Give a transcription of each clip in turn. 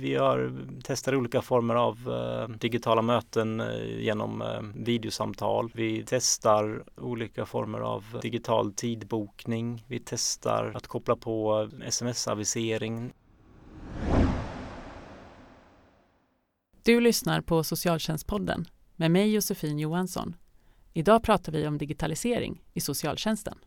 Vi har mm, testat olika former av eh, digitala möten eh, genom eh, videosamtal. Vi testar olika former av digital tidbokning. Vi testar att koppla på sms-avisering. Du lyssnar på Socialtjänstpodden med mig Josefin Johansson. Idag pratar vi om digitalisering i socialtjänsten.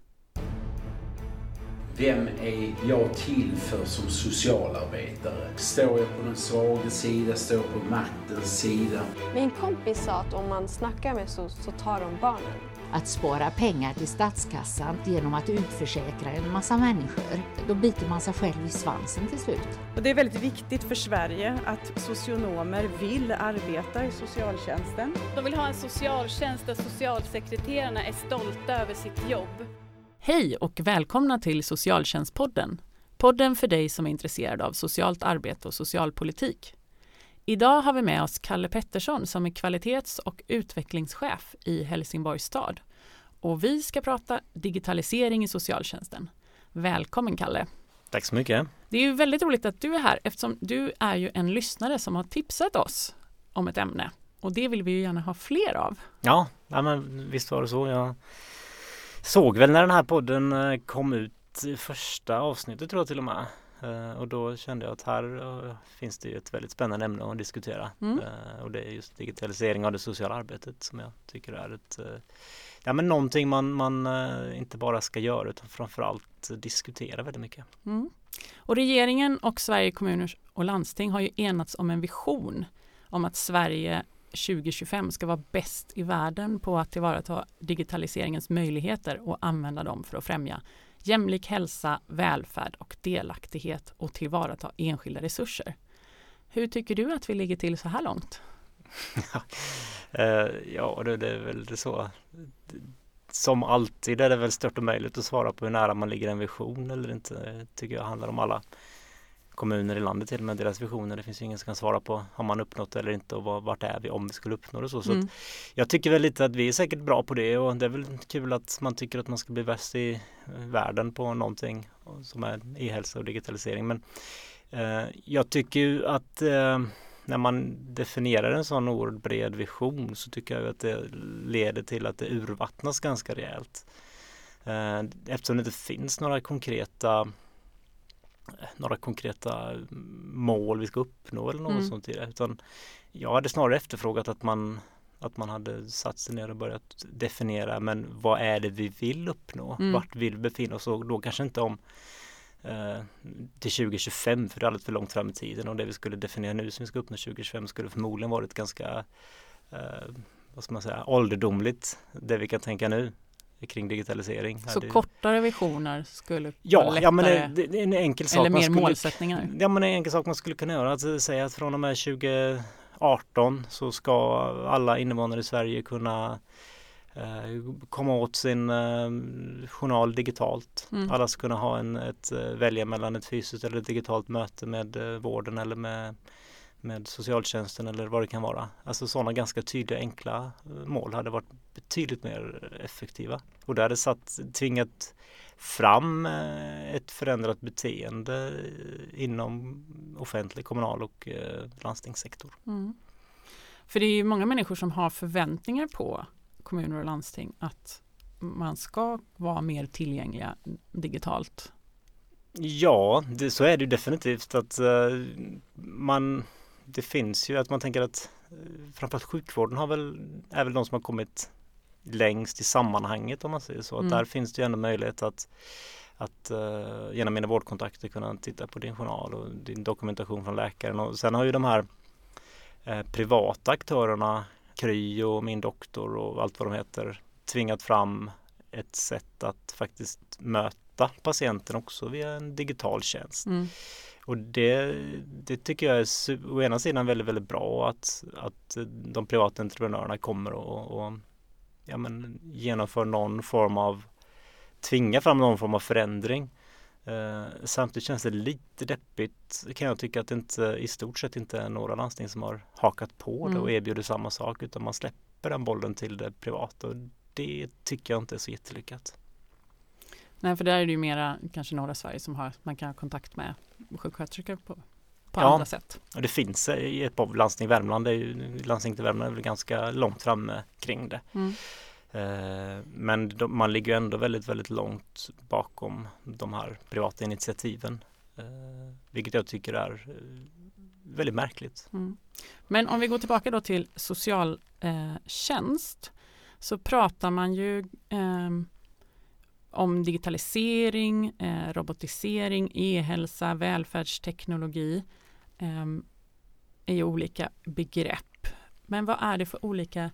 Vem är jag till för som socialarbetare? Står jag på den svaga sida? Står jag på maktens sida? Min kompis sa att om man snackar med SOS så tar de barnen. Att spara pengar till statskassan genom att utförsäkra en massa människor. Då biter man sig själv i svansen till slut. Och det är väldigt viktigt för Sverige att socionomer vill arbeta i socialtjänsten. De vill ha en socialtjänst där socialsekreterarna är stolta över sitt jobb. Hej och välkomna till Socialtjänstpodden. Podden för dig som är intresserad av socialt arbete och socialpolitik. Idag har vi med oss Kalle Pettersson som är kvalitets och utvecklingschef i Helsingborgs stad. Och vi ska prata digitalisering i socialtjänsten. Välkommen Kalle! Tack så mycket! Det är ju väldigt roligt att du är här eftersom du är ju en lyssnare som har tipsat oss om ett ämne och det vill vi ju gärna ha fler av. Ja, ja men visst var det så. Jag såg väl när den här podden eh, kom ut första avsnittet tror jag till och med. Eh, och då kände jag att här eh, finns det ett väldigt spännande ämne att diskutera. Mm. Och det är just digitalisering av det sociala arbetet som jag tycker är ett Ja men någonting man, man inte bara ska göra utan framförallt diskutera väldigt mycket. Mm. Och regeringen och Sverige kommuner och landsting har ju enats om en vision om att Sverige 2025 ska vara bäst i världen på att tillvarata digitaliseringens möjligheter och använda dem för att främja jämlik hälsa, välfärd och delaktighet och tillvarata enskilda resurser. Hur tycker du att vi ligger till så här långt? Eh, ja, det, det är väl så. Som alltid är det väl stört omöjligt att svara på hur nära man ligger en vision eller inte. Det tycker jag handlar om alla kommuner i landet till med deras visioner. Det finns ju ingen som kan svara på har man uppnått det eller inte och vart är vi om vi skulle uppnå det så. så mm. jag tycker väl lite att vi är säkert bra på det och det är väl kul att man tycker att man ska bli bäst i världen på någonting som är e-hälsa och digitalisering. Men eh, jag tycker ju att eh, när man definierar en sån oerhört bred vision så tycker jag att det leder till att det urvattnas ganska rejält. Eh, eftersom det inte finns några konkreta några konkreta mål vi ska uppnå eller något mm. sånt i det. Utan jag hade snarare efterfrågat att man att man hade satt sig ner och börjat definiera men vad är det vi vill uppnå? Mm. Vart vill vi befinna oss? Och då kanske inte om eh, till 2025 för det är alldeles för långt fram i tiden och det vi skulle definiera nu som vi ska uppnå 2025 skulle förmodligen varit ganska eh, vad ska man säga, ålderdomligt det vi kan tänka nu kring digitalisering. Så det... kortare visioner skulle ja, lättare, ja, men det, det är en enkel sak. Eller mer skulle, målsättningar? Ja, men en enkel sak man skulle kunna göra. Att säga att från och med 2018 så ska alla invånare i Sverige kunna eh, komma åt sin eh, journal digitalt. Mm. Alla ska kunna ha en, ett, eh, välja mellan ett fysiskt eller ett digitalt möte med vården eller med med socialtjänsten eller vad det kan vara. Alltså sådana ganska tydliga enkla eh, mål hade varit betydligt mer effektiva. Och det hade satt, tvingat fram eh, ett förändrat beteende inom offentlig, kommunal och eh, landstingssektor. Mm. För det är ju många människor som har förväntningar på kommuner och landsting att man ska vara mer tillgängliga digitalt. Ja, det, så är det definitivt att man det finns ju att man tänker att eh, framförallt sjukvården har väl, är väl de som har kommit längst i sammanhanget om man säger så. Mm. Att där finns det ju ändå möjlighet att, att uh, genom mina vårdkontakter kunna titta på din journal och din dokumentation från läkaren. Och sen har ju de här uh, privata aktörerna, Kry och Min doktor och allt vad de heter, tvingat fram ett sätt att faktiskt möta patienten också via en digital tjänst. Mm. Och det, det tycker jag är å ena sidan väldigt, väldigt bra att, att de privata entreprenörerna kommer och, och ja, men, genomför någon form av, tvingar fram någon form av förändring. Eh, samtidigt känns det lite deppigt kan jag tycka att det inte i stort sett inte är några landsting som har hakat på det mm. och erbjuder samma sak utan man släpper den bollen till det privata och det tycker jag inte är så jättelyckat. Nej, för där är det ju mera kanske norra Sverige som har, man kan ha kontakt med sjuksköterskor på på Ja. andra sätt. Och det finns eh, i ett par landsting, Värmland är ju, landstinget i Värmland är väl ganska långt framme kring det. Mm. Eh, Men de, man ligger ju ändå väldigt, väldigt långt bakom de här privata initiativen. Eh, Vilket jag tycker är eh, väldigt märkligt. Mm. Men om vi går tillbaka då till socialtjänst så pratar man ju ehm, om digitalisering, eh, robotisering, e-hälsa, välfärdsteknologi ehm, är ju olika begrepp. Men vad är det för olika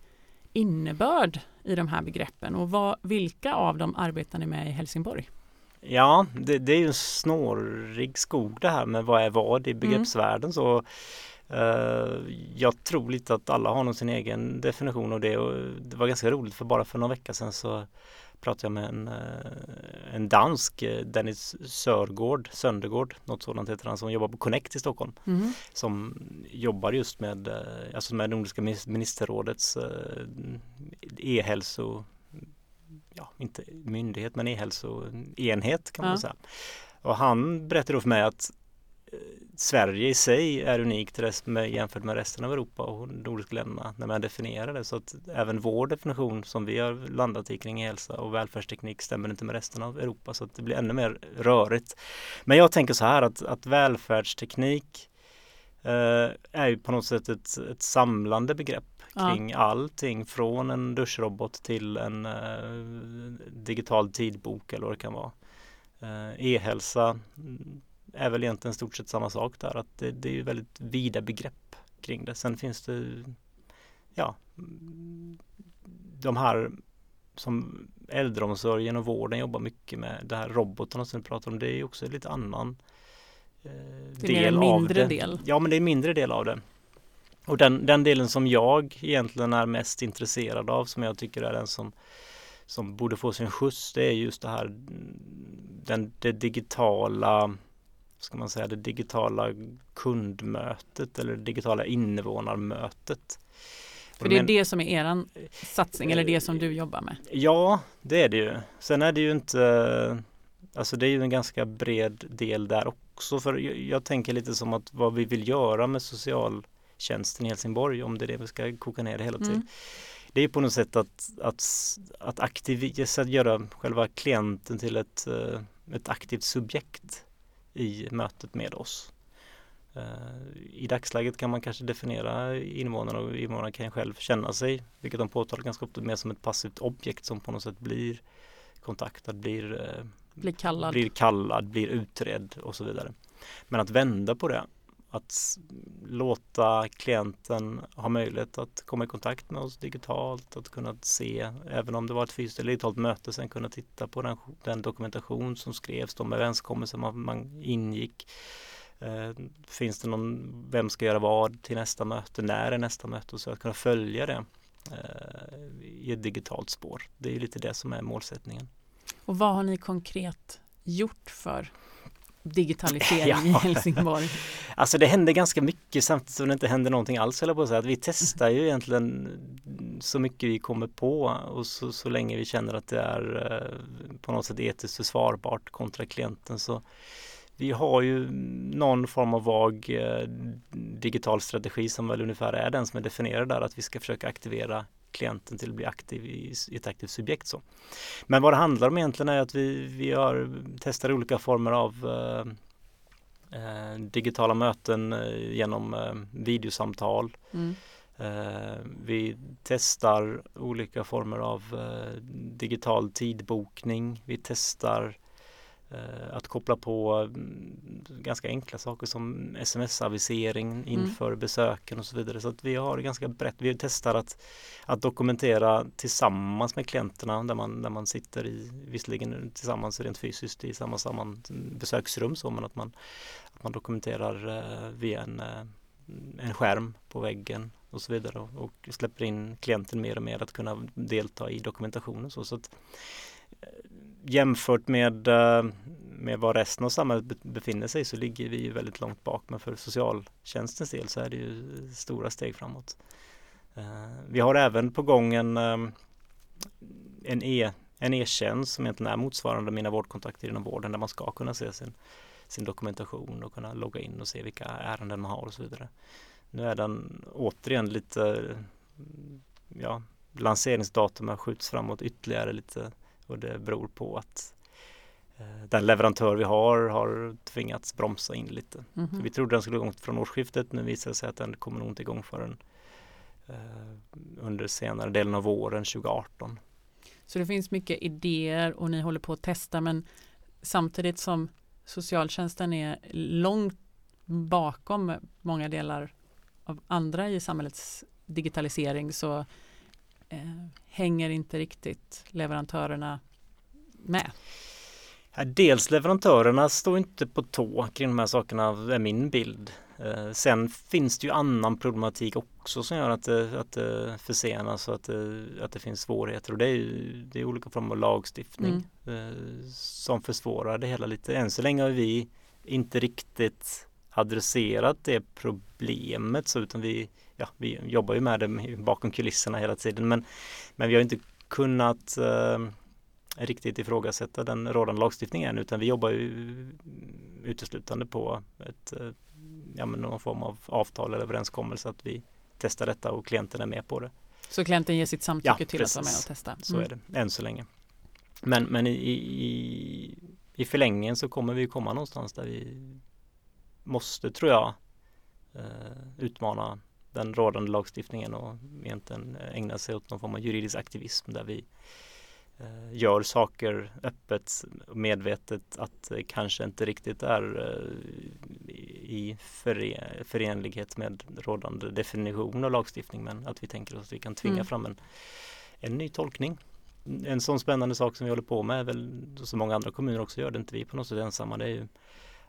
innebörd i de här begreppen och vad, vilka av dem arbetar ni med i Helsingborg? Ja, det, det är ju en snårig skog det här med vad är vad i begreppsvärlden. Så, eh, jag tror lite att alla har nog sin egen definition av det och det var ganska roligt för bara för några veckor sedan så pratade jag med en, eh, en dansk, eh, Dennis Sörgård, Söndergård, något sådant heter han, som jobbar på Connect i Stockholm. Mm. som jobbar just med, eh, alltså med Nordiska ministerrådets eh, e-hälso, ja inte myndighet men e-hälsoenhet kan man Ja. säga. Och han berättade då för mig att Sverige i sig är unikt med, jämfört med resten av Europa och nordiska länderna när man definierar det. Så att även vår definition som vi har landat i kring hälsa och välfärdsteknik stämmer inte med resten av Europa så att det blir ännu mer rörigt. Men jag tänker så här att, att välfärdsteknik eh, är ju på något sätt ett, ett samlande begrepp Ja. kring allting från en duschrobot till en eh, digital tidbok eller vad det kan vara. Eh, E-hälsa är väl egentligen stort sett samma sak där att det, det är ju väldigt vida begrepp kring det. Sen finns det ja de här som äldreomsorgen och vården jobbar mycket med det här robotarna som vi pratar om det är också lite annan eh, Det är mer en av mindre det. del. Ja men det är en mindre del av det. Och den, den delen som jag egentligen är mest intresserad av som jag tycker är den som som borde få sin skjuts det är just det här den, det digitala ska man säga det digitala kundmötet eller det digitala invånarmötet. För det är det som är eran satsning eller det som du jobbar med. Ja, det är det ju. Sen är det ju inte Alltså det är ju en ganska bred del där också för jag, tänker lite som att vad vi vill göra med socialtjänsten i Helsingborg om det är det vi ska koka ner det hela till. Mm. Det är på något sätt att, att, att, aktiv, att göra själva klienten till ett, eh, ett aktivt subjekt i mötet med oss. Eh, I dagsläget kan man kanske definiera invånarna och invånarna kan själv känna sig, vilket de påtalar ganska ofta, mer som ett passivt objekt som på något sätt blir kontaktad, blir, eh, Blir kallad. blir kallad, blir utredd och så vidare. Men att vända på det, att låta klienten ha möjlighet att komma i kontakt med oss digitalt, att kunna se, även om det var ett fysiskt eller digitalt möte, sen kunna titta på den, den dokumentation som skrevs, de överenskommelser man, man ingick. Eh, finns det någon, vem ska göra vad till nästa möte, när är nästa möte och så att kunna följa det eh, i ett digitalt spår. Det är lite det som är målsättningen. Och vad har ni konkret gjort för digitalisering Ja. i Helsingborg? Alltså det händer ganska mycket samtidigt som det inte händer någonting alls eller på att säga. Att vi testar ju egentligen så mycket vi kommer på och så, så länge vi känner att det är eh, på något sätt etiskt försvarbart kontra klienten så vi har ju någon form av vag eh, digital strategi som väl ungefär är den som är definierad där att vi ska försöka aktivera klienten till att bli aktiv i, i ett aktivt subjekt. Så. Men vad det handlar om egentligen är att vi, vi har testar olika former av eh, eh, digitala möten eh, genom eh, videosamtal. Mm. Eh, vi testar olika former av eh, digital tidbokning. Vi testar att koppla på mm, ganska enkla saker som sms-avisering inför besöken och så vidare. Så att vi har ganska brett. Vi testar att, att dokumentera tillsammans med klienterna där man, där man sitter i, visserligen tillsammans rent fysiskt i samma samman, besöksrum så, men att man, att man dokumenterar eh, via en, eh, en skärm på väggen och så vidare och, och släpper in klienten mer och mer att kunna delta i dokumentationen. Så, så att, eh, jämfört med, eh, med var resten av samhället befinner sig så ligger vi ju väldigt långt bak men för socialtjänstens del så är det ju stora steg framåt. Eh, vi har även på gång en, eh, en e en e-tjänst som egentligen är motsvarande mina vårdkontakter inom vården där man ska kunna se sin, sin dokumentation och kunna logga in och se vilka ärenden man har och så vidare. Nu är den återigen lite, ja, lanseringsdatumet skjuts framåt ytterligare lite och det beror på att eh, den leverantör vi har har tvingats bromsa in lite. Så vi trodde den skulle igång från årsskiftet. Nu visar det sig att den kommer nog inte igång förrän eh, under senare delen av våren 2018. Så det finns mycket idéer och ni håller på att testa men samtidigt som socialtjänsten är långt bakom många delar av andra i samhällets digitalisering så eh, hänger inte riktigt leverantörerna med. Dels leverantörerna står inte på tå kring de här sakerna är min bild. Eh, sen finns det ju annan problematik också som gör att det, att det försenas och att det, att det finns svårigheter och det är ju det är olika former av lagstiftning eh, som försvårar det hela lite. Än så länge har vi inte riktigt adresserat det problemet så utan vi, ja, vi jobbar ju med det bakom kulisserna hela tiden men, men vi har inte kunnat eh, riktigt ifrågasätta den rådande lagstiftningen utan vi jobbar ju uteslutande på ett, eh, ja, men någon form av avtal eller överenskommelse att vi testar detta och klienten är med på det. Så klienten ger sitt samtycke Ja, till att vara med och testa. Så Mm. är det än så länge. Men, men i, i, i förlängningen så kommer vi komma någonstans där vi måste, tror jag, eh, utmana den rådande lagstiftningen och egentligen ägna sig åt någon form av juridisk aktivism där vi eh, gör saker öppet och medvetet att det kanske inte riktigt är eh, i före, förenlighet med rådande definition av lagstiftning men att vi tänker oss att vi kan tvinga Mm. fram en, en ny tolkning. En sån spännande sak som vi håller på med är väl som många andra kommuner också gör, det är inte vi på något sätt ensamma, det är ju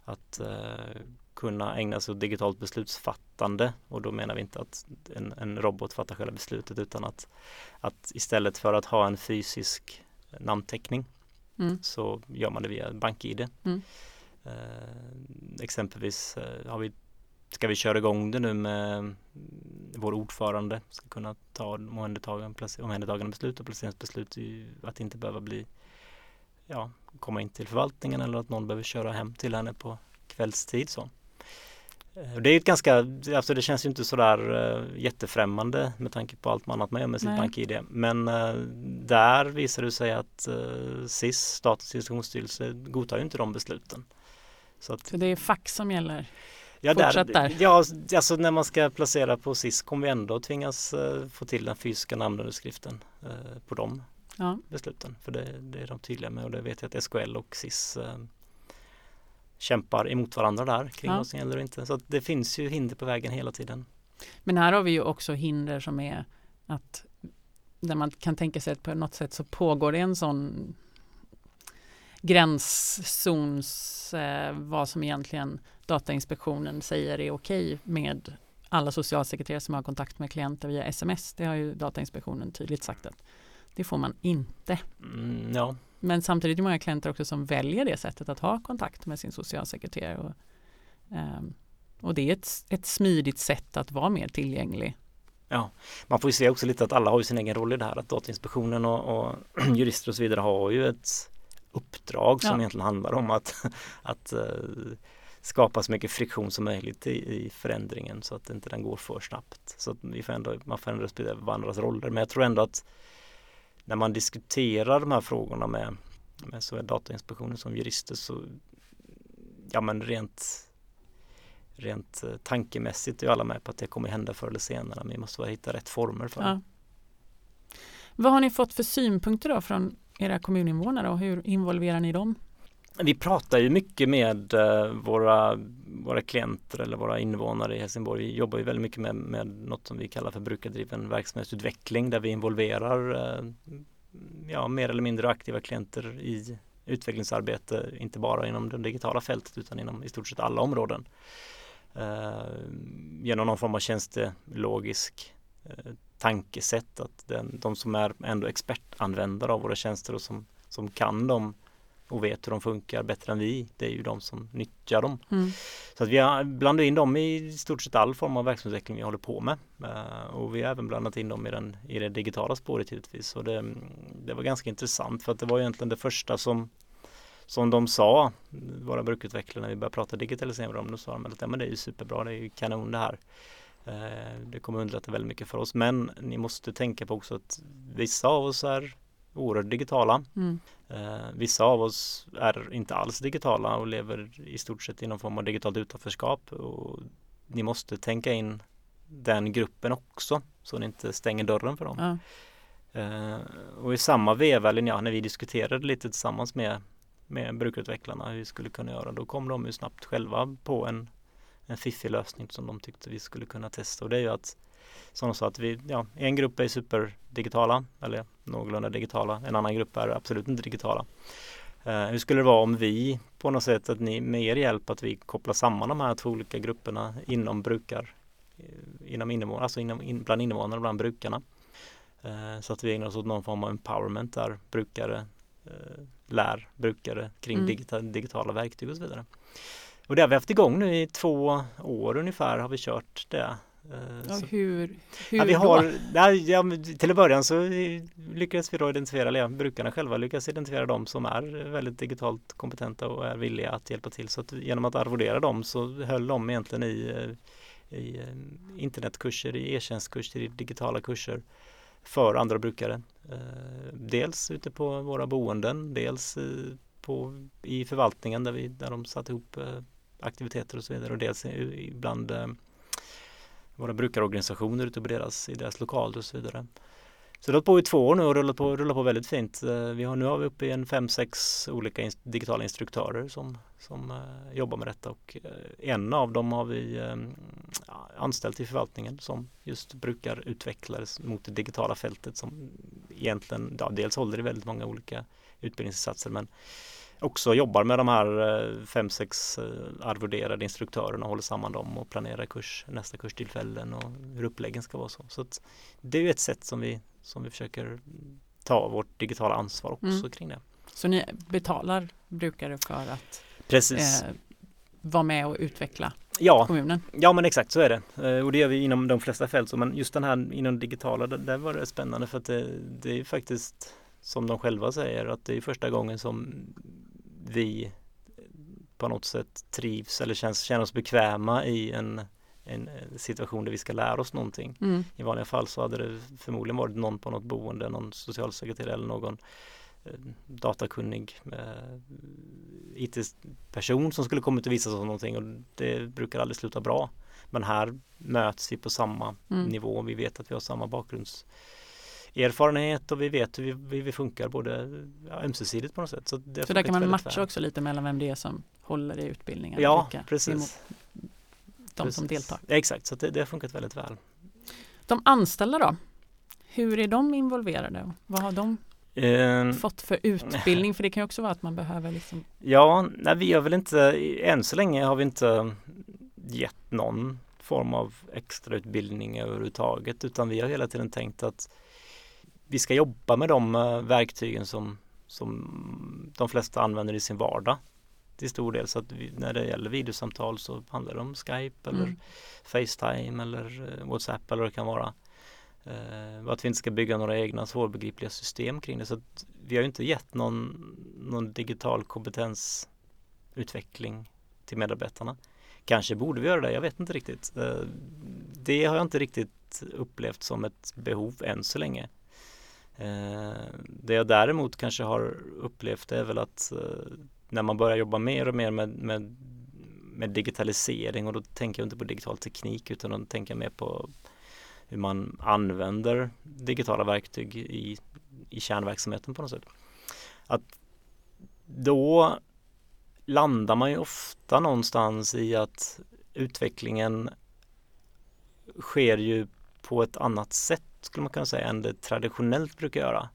att eh, kunna ägna sig åt digitalt beslutsfattande och då menar vi inte att en, en robot fattar själva beslutet utan att, att istället för att ha en fysisk namnteckning Mm. så gör man det via BankID. Mm. Eh, exempelvis eh, har vi, ska vi köra igång det nu med mm, vår ordförande ska kunna ta omhändertagande, beslut och placeringsbeslut att inte behöva bli ja, komma in till förvaltningen eller att någon behöver köra hem till henne på kvällstid. Så. Eh, Det är ett ganska, alltså det känns ju inte sådär uh, jättefrämmande med tanke på allt annat man gör med sitt. BankID. Men eh, där visar det sig att uh, SIS, Statens institutionsstyrelse, godtar ju inte de besluten. Så att, Så det är fack som gäller. ja, fortsätt där. Ja, alltså när man ska placera på SIS kommer vi ändå tvingas eh, få till den fysiska namnunderskriften på de Ja. besluten. För det, det är de tydliga med och det vet jag att SKL och SIS eh, kämpar emot varandra där kring Ja. vad som gäller och inte. Så det finns ju hinder på vägen hela tiden. Men här har vi ju också hinder som är att där man kan tänka sig att på något sätt så pågår det en sån gränszons eh, vad som egentligen Datainspektionen säger är okej med alla socialsekreterare som har kontakt med klienter via sms. Det har ju Datainspektionen tydligt sagt att det får man inte. Mm, ja, Men samtidigt är det många klienter också som väljer det sättet att ha kontakt med sin socialsekreterare. Och, ehm, och det är ett, ett smidigt sätt att vara mer tillgänglig. man får ju se också lite att alla har ju sin egen roll i det här. Att Datainspektionen och, och jurister och så vidare har ju ett uppdrag som Ja. egentligen handlar om att, att eh, skapa så mycket friktion som möjligt i, i förändringen så att inte den går för snabbt. Så att vi får ändå, man får ändå respektera varandras roller. Men jag tror ändå att när man diskuterar de här frågorna med, med såväl Datainspektionen som jurister så ja men rent rent eh, tankemässigt är alla med på att det kommer hända förr eller senare men vi måste bara hitta rätt former för det. Ja. Vad har ni fått för synpunkter då från era kommuninvånare och hur involverar ni dem? Vi pratar ju mycket med eh, våra, våra klienter eller våra invånare i Helsingborg. Vi jobbar ju väldigt mycket med, med något som vi kallar för brukardriven verksamhetsutveckling där vi involverar eh, ja, mer eller mindre aktiva klienter i utvecklingsarbete, inte bara inom det digitala fältet utan inom i stort sett alla områden. Eh, genom någon form av tjänstelogisk eh, tankesätt att den, de som är ändå expertanvändare av våra tjänster och som, som kan dem och vet hur de funkar bättre än vi, det är ju de som nyttjar dem. Mm. Så att vi har blandat in dem i stort sett all form av verksamhetsutveckling vi håller på med. Eh, och vi har även blandat in dem i, den, i det digitala spåret givetvis. Och det, det var ganska intressant för att det var egentligen det första som, som de sa, våra brukutvecklare när vi började prata digitalisering med dem, då sa de att ja, men det är ju superbra, det är ju kanon det här. Eh, det kommer underlätta väldigt mycket för oss men ni måste tänka på också att vissa av oss är oerhört digitala. Mm. Eh, vissa av oss är inte alls digitala och lever i stort sett i någon form av digitalt utanförskap. Och ni måste tänka in den gruppen också så ni inte stänger dörren för dem. Ja. Eh, och i samma veva, eller ja, när vi diskuterade lite tillsammans med, med brukutvecklarna hur vi skulle kunna göra, då kom de ju snabbt själva på en, en fiffig lösning som de tyckte vi skulle kunna testa och det är ju att som de sa att vi, ja, en grupp är superdigitala eller någorlunda digitala, en annan grupp är absolut inte digitala. Uh, hur skulle det vara om vi på något sätt, att ni med er hjälp, att vi kopplar samman de här två olika grupperna inom brukar, eh, inom invånare, alltså inom, in, bland invånarna, bland brukarna. Uh, så att vi ägnar oss åt någon form av empowerment där brukare uh, lär brukare kring mm. digita, digitala verktyg och så vidare. Och det har vi haft igång nu i två år ungefär har vi kört det. Eh, ja, hur hur ja, vi har, nej, ja, till en början så lyckades vi då identifiera, eller brukarna själva lyckas identifiera de som är väldigt digitalt kompetenta och är villiga att hjälpa till. Så att genom att arvodera dem så höll de egentligen i, eh, i eh, internetkurser, i e-tjänstkurser, i digitala kurser för andra brukare. Dels ute på våra boenden, dels på, i förvaltningen där, vi, där de satte ihop aktiviteter och så vidare och dels ibland våra brukarorganisationer ute på deras, i deras lokaler och så vidare. Så det har hållit på i två år nu och rullat på, rullat på väldigt fint. Eh, vi har, nu har vi uppe i en fem, sex olika in, digitala instruktörer som, som uh, jobbar med detta och uh, en av dem har vi uh, anställt i förvaltningen som just brukar utvecklas mot det digitala fältet som egentligen ja, dels håller i väldigt många olika utbildningsinsatser men också jobbar med de här eh, fem, sex eh, arvoderade instruktörerna och håller samman dem och planerar kurs, nästa kurstillfällen och hur uppläggen ska vara så. Så det är ett sätt som vi, som vi försöker ta vårt digitala ansvar också mm. kring det. Så ni betalar brukare för att Precis. Eh, vara med och utveckla ja, kommunen? Ja men exakt så är det eh, och det gör vi inom de flesta fält men just den här inom digitala där, där var det spännande för att det, det är faktiskt som de själva säger att det är första gången som vi på något sätt trivs eller känns, känner oss bekväma i en, en situation där vi ska lära oss någonting. Mm. I vanliga fall så hade det förmodligen varit någon på något boende, någon socialsekreterare eller någon eh, datakunnig eh, IT-person som skulle kommit och visat oss någonting och det brukar aldrig sluta bra. Men här möts vi på samma mm. nivå. Vi vet att vi har samma bakgrunds erfarenhet och vi vet hur vi, vi funkar både ja, ömsesidigt på något sätt. Så, det så där kan man matcha väl. också lite mellan vem det är som håller i utbildningen? Ja, precis. De precis. som deltar? Exakt, så det, det har funkat väldigt väl. De anställda då? Hur är de involverade? Vad har de Uh, fått för utbildning? För det kan ju också vara att man behöver liksom Ja, nej, vi har väl inte, än så länge har vi inte gett någon form av extra utbildning överhuvudtaget utan vi har hela tiden tänkt att vi ska jobba med de eh, verktygen som, som de flesta använder i sin vardag till stor del. Så att vi, när det gäller videosamtal så handlar det om Skype eller mm. Facetime eller eh, WhatsApp eller vad det kan vara. Uh, att vi inte ska bygga några egna svårbegripliga system kring det. Så att vi har inte gett någon, någon digital kompetensutveckling till medarbetarna. Kanske borde vi göra det, jag vet inte riktigt. Uh, det har jag inte riktigt upplevt som ett behov än så länge. Eh, det jag däremot kanske har upplevt är väl att eh, när man börjar jobba mer och mer med, med, med digitalisering och då tänker jag inte på digital teknik utan då tänker jag mer på hur man använder digitala verktyg i, i kärnverksamheten på något sätt. Att då landar man ju ofta någonstans i att utvecklingen sker ju på ett annat sätt skulle man kunna säga än det traditionellt brukar göra.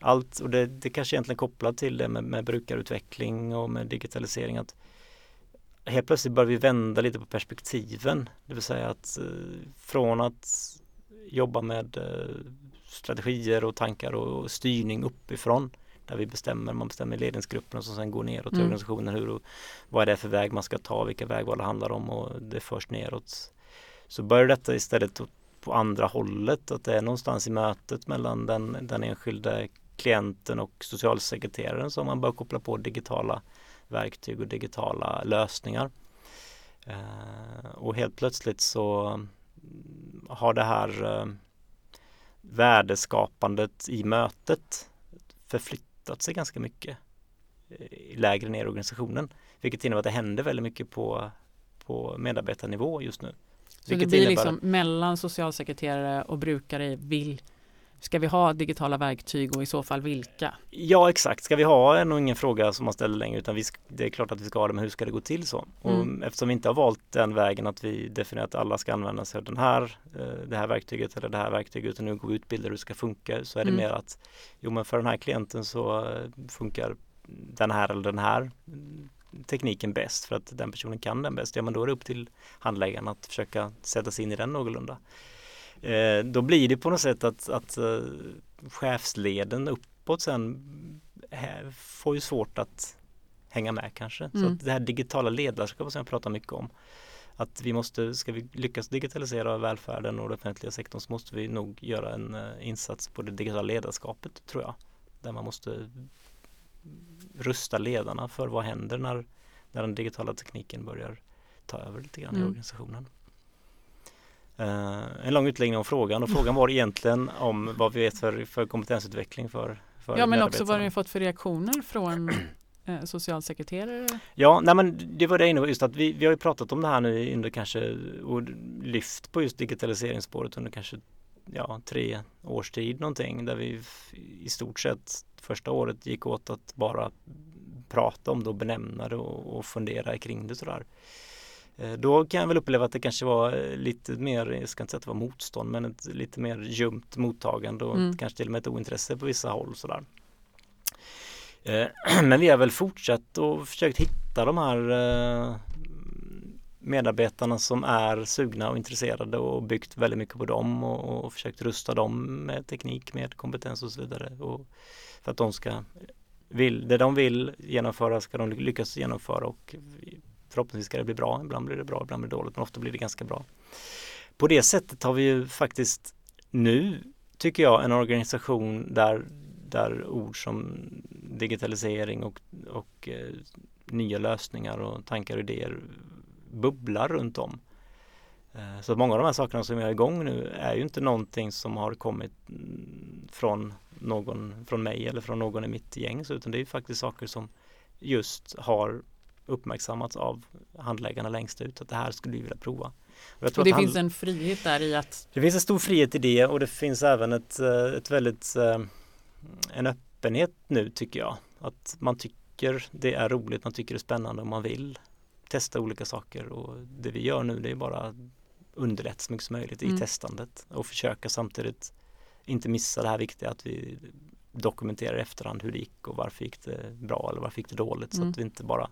Allt, och det, det kanske egentligen kopplat till det med, med brukarutveckling och med digitalisering att helt plötsligt börjar vi vända lite på perspektiven. Det vill säga att eh, från att jobba med eh, strategier och tankar och styrning uppifrån där vi bestämmer, man bestämmer ledningsgrupperna som sen går neråt mm. i organisationen hur och vad är det för väg man ska ta, vilka vägval det handlar om och det förs neråt. Så börjar detta istället på andra hållet, att det är någonstans i mötet mellan den, den enskilde klienten och socialsekreteraren som man bör koppla på digitala verktyg och digitala lösningar. Eh, och helt plötsligt så har det här eh, värdeskapandet i mötet förflyttat sig ganska mycket eh, lägre ner i organisationen. Vilket innebär att det händer väldigt mycket på, på medarbetarnivå just nu. Så det blir liksom mellan socialsekreterare och brukare vill Ska vi ha digitala verktyg och i så fall vilka? Ja exakt, ska vi ha är nog ingen fråga som man ställer längre utan vi, det är klart att vi ska ha det men hur ska det gå till så? Och mm. eftersom vi inte har valt den vägen att vi definierar att alla ska använda sig av den här, eh, det här verktyget eller det här verktyget utan nu går vi utbildar hur det ska funka så är det mm. mer att jo men för den här klienten så eh, funkar den här eller den här tekniken bäst för att den personen kan den bäst. Ja men då är det upp till handläggaren att försöka sätta sig in i den någorlunda. Eh, då blir det på något sätt att, att uh, chefsleden uppåt sen här, får ju svårt att hänga med kanske. Mm. Så att det här digitala ledarskapet som jag pratar mycket om att vi måste, ska vi lyckas digitalisera välfärden och den offentliga sektorn så måste vi nog göra en uh, insats på det digitala ledarskapet tror jag. Där man måste rusta ledarna för vad händer när, när den digitala tekniken börjar ta över lite grann mm. i organisationen. Uh, en lång utläggning om frågan och frågan var egentligen om vad vi vet för, för kompetensutveckling för, för Ja men också vad ni fått för reaktioner från eh, socialsekreterare? Ja, nej men det var det inne just att vi, vi har ju pratat om det här nu under kanske och lyft på just digitaliseringsspåret under kanske ja, tre års tid någonting där vi i stort sett första året gick åt att bara prata om det och benämna det och, och fundera kring det sådär. Eh, då kan jag väl uppleva att det kanske var eh, lite mer, jag ska inte säga att det var motstånd, men ett lite mer ljumt mottagande och mm. kanske till och med ett ointresse på vissa håll sådär. Eh, men vi har väl fortsatt och försökt hitta de här medarbetarna som är sugna och intresserade och byggt väldigt mycket på dem och, och försökt rusta dem med teknik, med kompetens och så vidare. Och för att de ska, vill, det de vill genomföra ska de lyckas genomföra och förhoppningsvis ska det bli bra. Ibland blir det bra, ibland blir det dåligt, men ofta blir det ganska bra. På det sättet har vi ju faktiskt nu, tycker jag, en organisation där, där ord som digitalisering och, och eh, nya lösningar och tankar och idéer bubblar runt om. Eh, så många av de här sakerna som jag är igång nu är ju inte någonting som har kommit från någon, från mig eller från någon i mitt gäng utan det är faktiskt saker som just har uppmärksammats av handläggarna längst ut att det här skulle vi vilja prova. Och, och det finns en frihet där i att Det finns en stor frihet i det och det finns även ett, eh, ett väldigt eh, en öppenhet nu tycker jag. Att man tycker det är roligt, man tycker det är spännande och man vill testa olika saker och det vi gör nu det är bara underlätta så mycket som möjligt i mm. testandet och försöka samtidigt inte missa det här viktiga att vi dokumenterar i efterhand hur det gick och varför gick det bra eller varför gick det dåligt mm. så att vi inte bara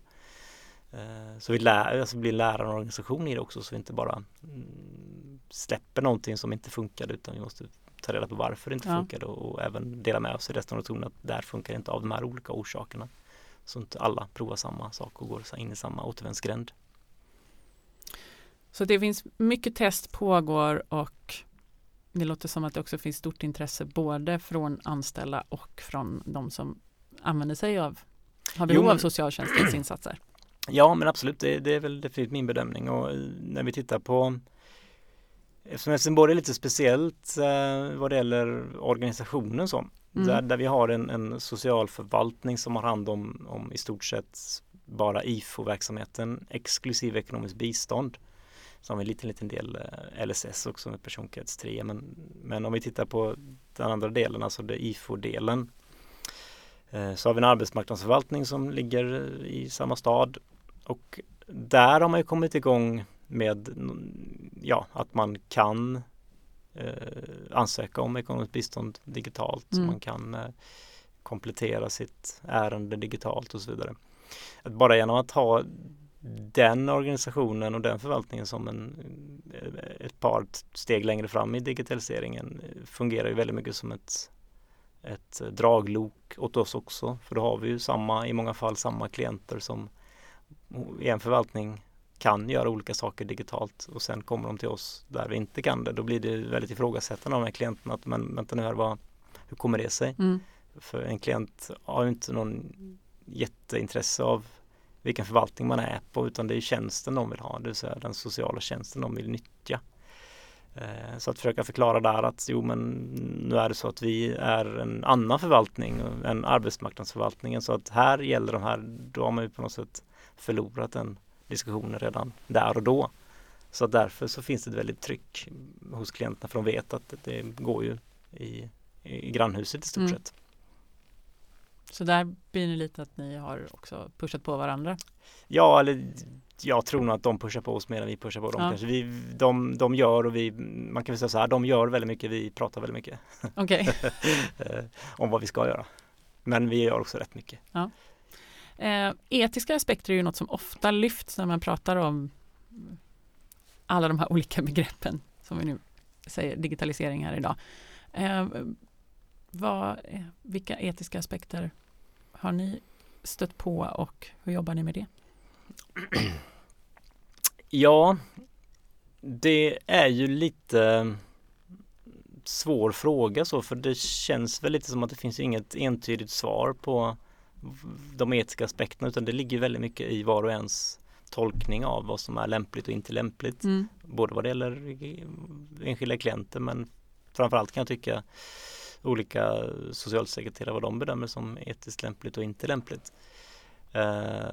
eh, så vi lär, alltså blir lärare och organisation i det också så vi inte bara mm, släpper någonting som inte funkade utan vi måste ta reda på varför det inte ja. funkade och, och, även dela med oss i resten av organisationen att där funkar inte av de här olika orsakerna. Så inte alla provar samma sak och går in i samma återvändsgränd. Så det finns mycket test pågår och det låter som att det också finns stort intresse både från anställda och från de som använder sig av, har behov jo, av socialtjänstens insatser. Ja men absolut, det, det, är väl definitivt min bedömning och när vi tittar på Eftersom Helsingborg är lite speciellt eh, vad det gäller organisationen så, mm. där, där vi har en, en socialförvaltning som har hand om, om i stort sett bara IFO-verksamheten exklusive ekonomiskt bistånd. Så har vi en liten, liten del eh, LSS också med personkrets 3. Men, men om vi tittar på den andra delen, alltså det IFO-delen. Eh, så har vi en arbetsmarknadsförvaltning som ligger eh, i samma stad. Och där har man ju kommit igång med ja, att man kan ansöka om ekonomiskt bistånd digitalt. Mm. Så man kan eh, komplettera sitt ärende digitalt och så vidare. Att bara genom att ha den organisationen och den förvaltningen som en, ett par steg längre fram i digitaliseringen fungerar ju väldigt mycket som ett, ett draglok åt oss också. För då har vi ju samma, i många fall samma klienter som i en förvaltning kan göra olika saker digitalt och sen kommer de till oss där vi inte kan det. Då blir det väldigt ifrågasättande av de här klienterna att men vänta nu här, vad, hur kommer det sig? Mm. För en klient har ju inte någon jätteintresse av vilken förvaltning man är på utan det är tjänsten de vill ha, det vill säga den sociala tjänsten de vill nyttja. Eh, så att försöka förklara där att jo men nu är det så att vi är en annan förvaltning än arbetsmarknadsförvaltningen så att här gäller de här, då har man ju på något sätt förlorat den diskussionen redan där och då. Så därför så finns det ett väldigt tryck hos klienterna för de vet att det går ju i, i grannhuset i stort mm. sett. Så där blir det lite att ni har också pushat på varandra? Ja, eller jag tror nog att de pushar på oss mer än vi pushar på dem. Ja. Kanske. Vi, de, de gör och vi, man kan väl säga så här, de gör väldigt mycket, vi pratar väldigt mycket. Okay. Eh, om vad vi ska göra. Men vi gör också rätt mycket. Ja. Eh, etiska aspekter är ju något som ofta lyfts när man pratar om alla de här olika begreppen som vi nu säger digitalisering här idag. Eh, vad, eh, vilka etiska aspekter har ni stött på och hur jobbar ni med det? Ja, det är ju lite svår fråga så för det känns väl lite som att det finns inget entydigt svar på de etiska aspekterna utan det ligger väldigt mycket i var och ens tolkning av vad som är lämpligt och inte lämpligt. Mm. Både vad det gäller enskilda klienter men framförallt kan jag tycka olika socialsekreterare vad de bedömer som etiskt lämpligt och inte lämpligt. Eh,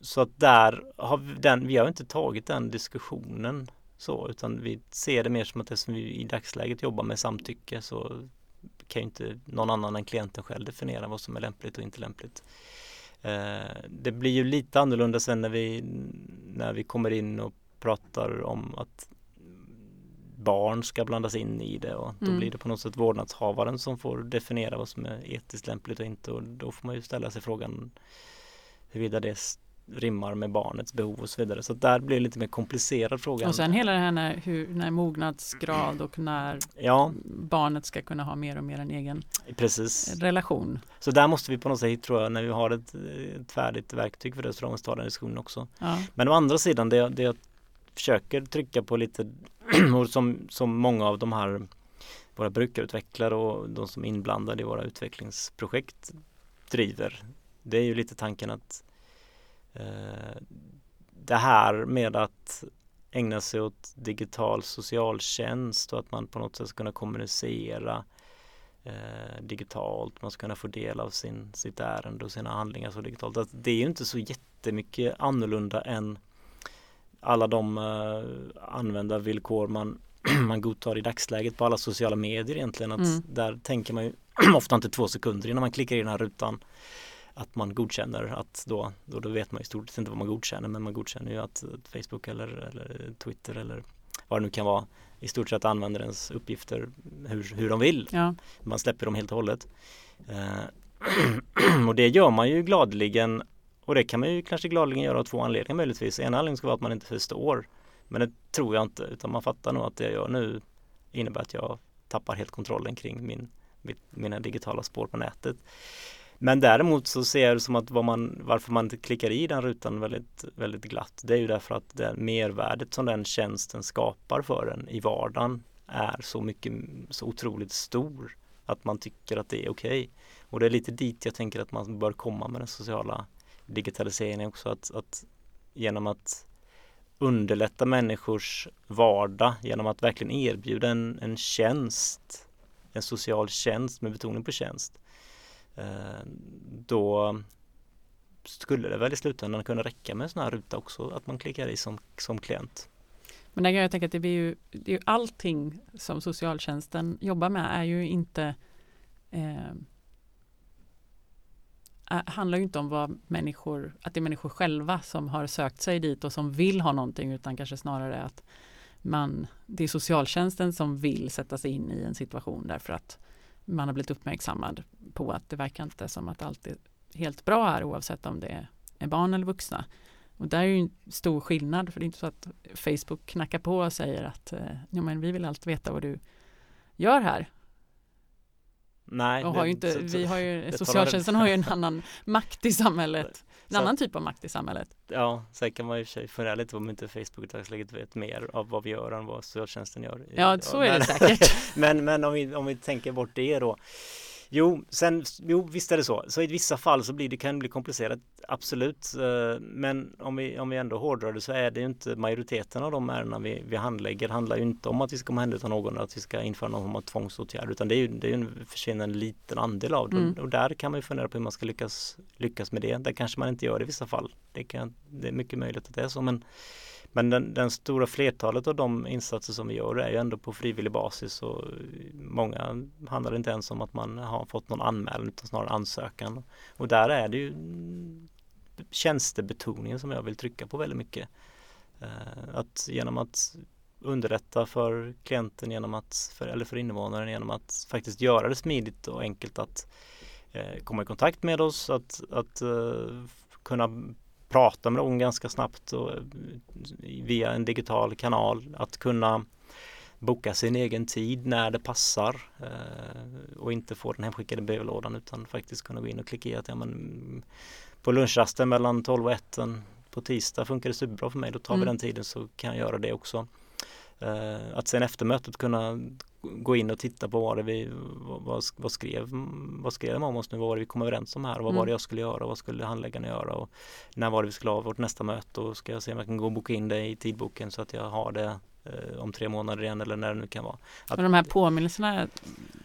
så att där har vi, den, vi har inte tagit den diskussionen så utan vi ser det mer som att det som vi i dagsläget jobbar med samtycke så kan ju inte någon annan än klienten själv definiera vad som är lämpligt och inte lämpligt. Eh, det blir ju lite annorlunda sen när vi, när vi kommer in och pratar om att barn ska blandas in i det och då mm. blir det på något sätt vårdnadshavaren som får definiera vad som är etiskt lämpligt och inte och då får man ju ställa sig frågan huruvida det rimmar med barnets behov och så vidare. Så där blir det lite mer komplicerad fråga. Och sen hela det här när, hur, när mognadsgrad och när ja. barnet ska kunna ha mer och mer en egen Precis. relation. Så där måste vi på något sätt, tror jag, när vi har ett, ett färdigt verktyg för det så måste vi ta den diskussionen också. Ja. Men å andra sidan, det, det jag försöker trycka på lite och som, som många av de här våra brukarutvecklare och de som är inblandade i våra utvecklingsprojekt driver. Det är ju lite tanken att det här med att ägna sig åt digital socialtjänst och att man på något sätt ska kunna kommunicera eh, digitalt, man ska kunna få del av sin, sitt ärende och sina handlingar så digitalt. Att det är ju inte så jättemycket annorlunda än alla de eh, användarvillkor man, man godtar i dagsläget på alla sociala medier egentligen. Att mm. Där tänker man ju ofta inte två sekunder innan man klickar i den här rutan att man godkänner att då, då, då vet man i stort sett inte vad man godkänner men man godkänner ju att, att Facebook eller, eller Twitter eller vad det nu kan vara i stort sett använder ens uppgifter hur, hur de vill. Ja. Man släpper dem helt och hållet. Eh, och det gör man ju gladeligen och det kan man ju kanske gladeligen göra av två anledningar möjligtvis. En anledning ska vara att man inte förstår. Men det tror jag inte utan man fattar nog att det jag gör nu innebär att jag tappar helt kontrollen kring min, mina digitala spår på nätet. Men däremot så ser jag det som att man, varför man inte klickar i den rutan väldigt, väldigt glatt det är ju därför att det mervärdet som den tjänsten skapar för en i vardagen är så mycket, så otroligt stor att man tycker att det är okej. Okay. Och det är lite dit jag tänker att man bör komma med den sociala digitaliseringen också att, att genom att underlätta människors vardag genom att verkligen erbjuda en, en tjänst, en social tjänst med betoning på tjänst Eh, då skulle det väl i slutändan kunna räcka med en sån här ruta också, att man klickar i som, som klient. Men där kan jag tänka att det blir ju, det är ju allting som socialtjänsten jobbar med är ju inte eh, handlar ju inte om vad människor, att det är människor själva som har sökt sig dit och som vill ha någonting utan kanske snarare att man, det är socialtjänsten som vill sätta sig in i en situation därför att man har blivit uppmärksammad på att det verkar inte som att allt är helt bra här oavsett om det är barn eller vuxna. Och där är ju en stor skillnad för det är inte så att Facebook knackar på och säger att eh, ja, men vi vill allt veta vad du gör här. Nej, och har ju inte, vi har ju, socialtjänsten har ju en annan makt i samhället. En så, annan typ av makt i samhället. Ja, sen kan man ju sig fundera lite om inte Facebook i dagsläget vet mer av vad vi gör än vad socialtjänsten gör. Ja, så är det säkert. men men om, vi, om vi tänker bort det då. Jo, sen, jo, visst är det så. Så i vissa fall så blir det, kan det bli komplicerat, absolut. Eh, men om vi, om vi ändå hårdrar det så är det ju inte majoriteten av de ärendena vi, vi handlägger handlar ju inte om att vi ska omhänderta någon eller att vi ska införa någon form av tvångsåtgärd utan det är ju, det är en försvinnande liten andel av det. Mm. Och där kan man ju fundera på hur man ska lyckas, lyckas med det. Där kanske man inte gör det i vissa fall. Det, kan, det är mycket möjligt att det är så men men den, den, stora flertalet av de insatser som vi gör är ju ändå på frivillig basis och många handlar inte ens om att man har fått någon anmälan utan snarare ansökan. Och där är det ju tjänstebetoningen som jag vill trycka på väldigt mycket. Eh, att genom att underlätta för klienten genom att, för, eller för invånaren genom att faktiskt göra det smidigt och enkelt att eh, komma i kontakt med oss, att, att eh, kunna prata med någon ganska snabbt och via en digital kanal. Att kunna boka sin egen tid när det passar eh, och inte få den hemskickade brevlådan utan faktiskt kunna gå in och klicka i att ja, men, på lunchrasten mellan 12 och 1 på tisdag funkar det superbra för mig. Då tar mm. vi den tiden så kan jag göra det också. Eh, att sen efter mötet kunna gå in och titta på vad det vi vad, vad skrev vad skrev de om oss nu, vad var det vi kom överens om här? Och vad mm. var det jag skulle göra? Och vad skulle handläggarna göra? Och när var det vi skulle ha vårt nästa möte? Och ska jag se om jag kan gå och boka in det i tidboken så att jag har det om tre månader igen eller när det nu kan vara. Att, Men de här påminnelserna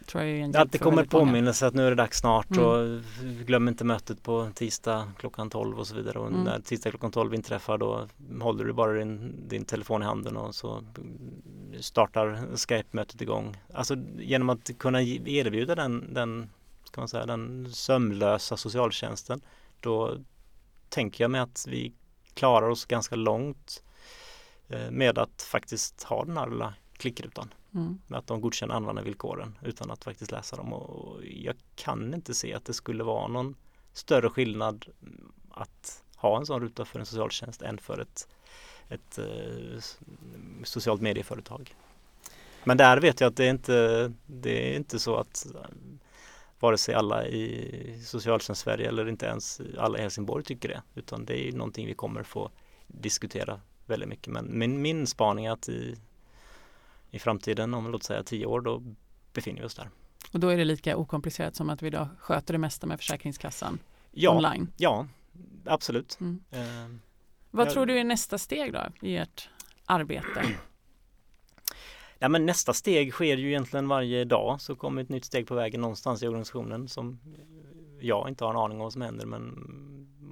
tror jag är en Att det kommer påminnelse att nu är det dags snart mm. och glöm inte mötet på tisdag klockan 12 och så vidare och mm. när tisdag klockan 12 inträffar då håller du bara din, din telefon i handen och så startar Skype-mötet igång. Alltså genom att kunna erbjuda den, den, ska man säga, den sömlösa socialtjänsten då tänker jag mig att vi klarar oss ganska långt eh, med att faktiskt ha den här lilla klickrutan. Mm. Med att de godkänner användarvillkoren utan att faktiskt läsa dem. Och jag kan inte se att det skulle vara någon större skillnad att ha en sån ruta för en socialtjänst än för ett ett eh, socialt medieföretag. Men där vet jag att det är inte, det är inte så att eh, vare sig alla i socialtjänst Sverige eller inte ens alla i Helsingborg tycker det. Utan det är någonting vi kommer få diskutera väldigt mycket. Men min, min spaning är att i, i framtiden, om låt säga tio år, då befinner vi oss där. Och då är det lika okomplicerat som att vi idag sköter det mesta med Försäkringskassan ja, online? Ja, absolut. Mm. Eh, vad tror du är nästa steg då i ert arbete? Ja, men nästa steg sker ju egentligen varje dag så kommer ett nytt steg på vägen någonstans i organisationen som jag inte har en aning om vad som händer men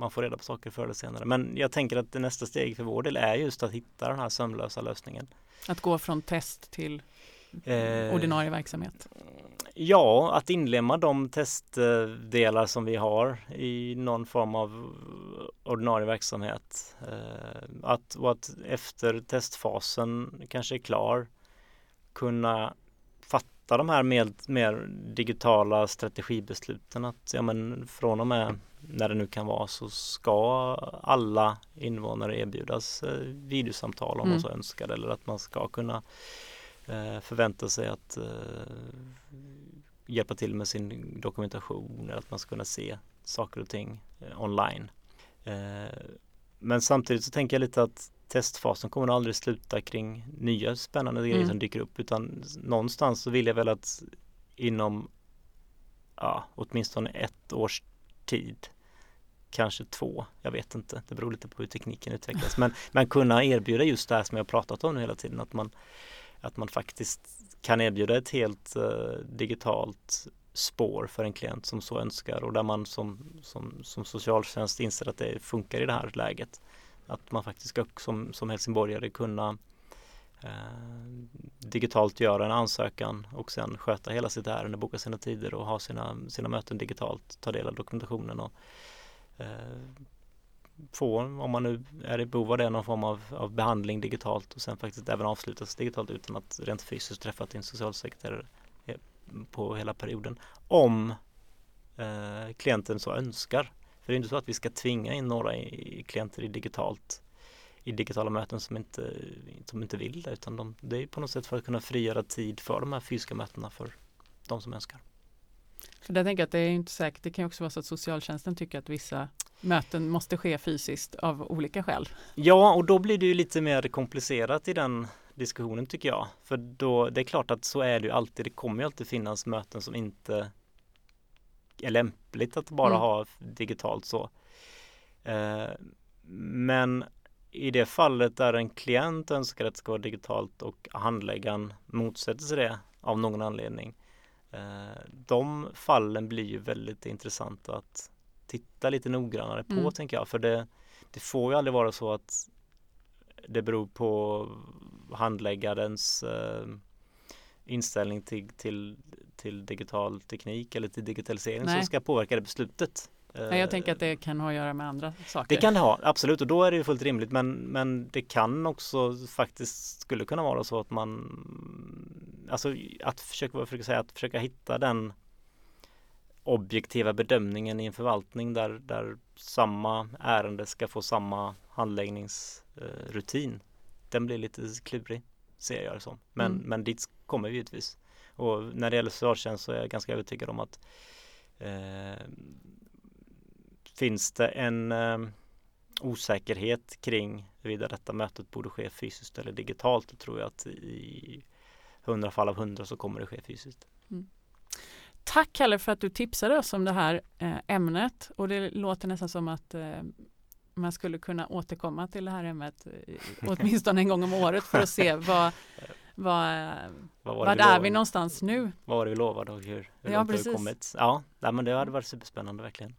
man får reda på saker förr eller senare. Men jag tänker att det nästa steg för vår del är just att hitta den här sömlösa lösningen. Att gå från test till eh, ordinarie verksamhet? Ja, att inlemma de testdelar som vi har i någon form av ordinarie verksamhet. Eh, att, och att efter testfasen kanske är klar kunna fatta de här mer, mer digitala strategibesluten. Att ja, men från och med när det nu kan vara så ska alla invånare erbjudas eh, videosamtal om mm. man så önskar eller att man ska kunna eh, förvänta sig att hjälpa till med sin dokumentation eller att man ska kunna se saker och ting eh, online. Eh, men samtidigt så tänker jag lite att testfasen kommer aldrig sluta kring nya spännande mm. grejer som dyker upp utan någonstans så vill jag väl att inom ja, åtminstone ett års tid kanske två, jag vet inte, det beror lite på hur tekniken utvecklas. Men, men kunna erbjuda just det här som jag pratat om nu hela tiden att man, att man faktiskt kan erbjuda ett helt uh, digitalt spår för en klient som så önskar och där man som, som, som socialtjänst inser att det funkar i det här läget. Att man faktiskt ska som, som helsingborgare kunna eh, digitalt göra en ansökan och sen sköta hela sitt ärende, boka sina tider och ha sina, sina möten digitalt, ta del av dokumentationen och Eh, få, om man nu är i behov av det, någon form av, av behandling digitalt och sen faktiskt även avslutas digitalt utan att rent fysiskt träffa din socialsekreterare eh, på hela perioden. Om eh, klienten så önskar. För det är inte så att vi ska tvinga in några i, klienter i digitalt i digitala möten som inte, som inte vill det utan de, det är på något sätt för att kunna frigöra tid för de här fysiska mötena för de som önskar. För jag tänker att det är inte säkert, det kan också vara så att socialtjänsten tycker att vissa möten måste ske fysiskt av olika skäl. Ja, och då blir det ju lite mer komplicerat i den diskussionen tycker jag. För då, det är klart att så är det ju alltid. Det kommer ju alltid finnas möten som inte är lämpligt att bara Mm. ha digitalt så. Eh, men i det fallet där en klient önskar att det ska vara digitalt och handläggaren motsätter sig det av någon anledning. Eh, de fallen blir ju väldigt intressanta att titta lite noggrannare på Mm. tänker jag. För det, det får ju aldrig vara så att det beror på handläggarens eh, inställning till, till, till digital teknik eller till digitalisering Nej. som ska påverka det beslutet. Nej, jag tänker att det kan ha att göra med andra saker. Det kan det ha, absolut och då är det ju fullt rimligt men, men det kan också faktiskt skulle kunna vara så att man Alltså att försöka, försöka säga, att försöka hitta den objektiva bedömningen i en förvaltning där, där samma ärende ska få samma handläggningsrutin. Den blir lite klurig ser jag det som. Men, Mm. men dit kommer vi givetvis. Och när det gäller socialtjänst så är jag ganska övertygad om att eh, finns det en eh, osäkerhet kring huruvida detta mötet borde ske fysiskt eller digitalt då tror jag att i hundra fall av hundra så kommer det ske fysiskt. Tack Kalle för att du tipsade oss om det här eh, ämnet och det låter nästan som att eh, man skulle kunna återkomma till det här ämnet eh, åtminstone en gång om året för att se vad, vad, Vad var det är vi någonstans nu? Vad var det vi lovade och hur, hur Ja, långt har precis. vi kommit? Ja, men det hade varit superspännande verkligen.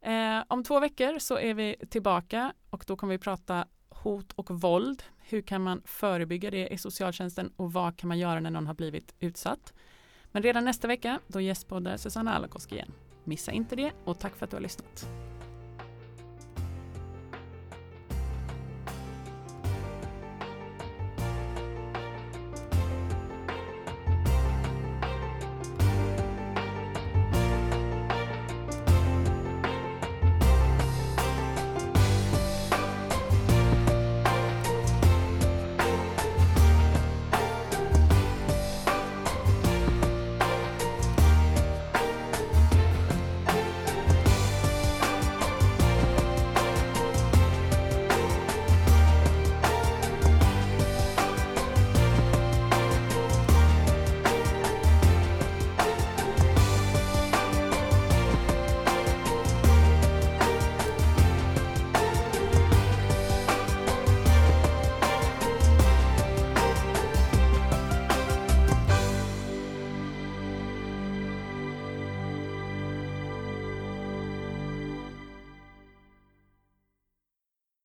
Eh, om två veckor så är vi tillbaka och då kommer vi prata hot och våld. Hur kan man förebygga det i socialtjänsten och vad kan man göra när någon har blivit utsatt? Men redan nästa vecka då gästpoddar Susanna Alakoski igen. Missa inte det och tack för att du har lyssnat.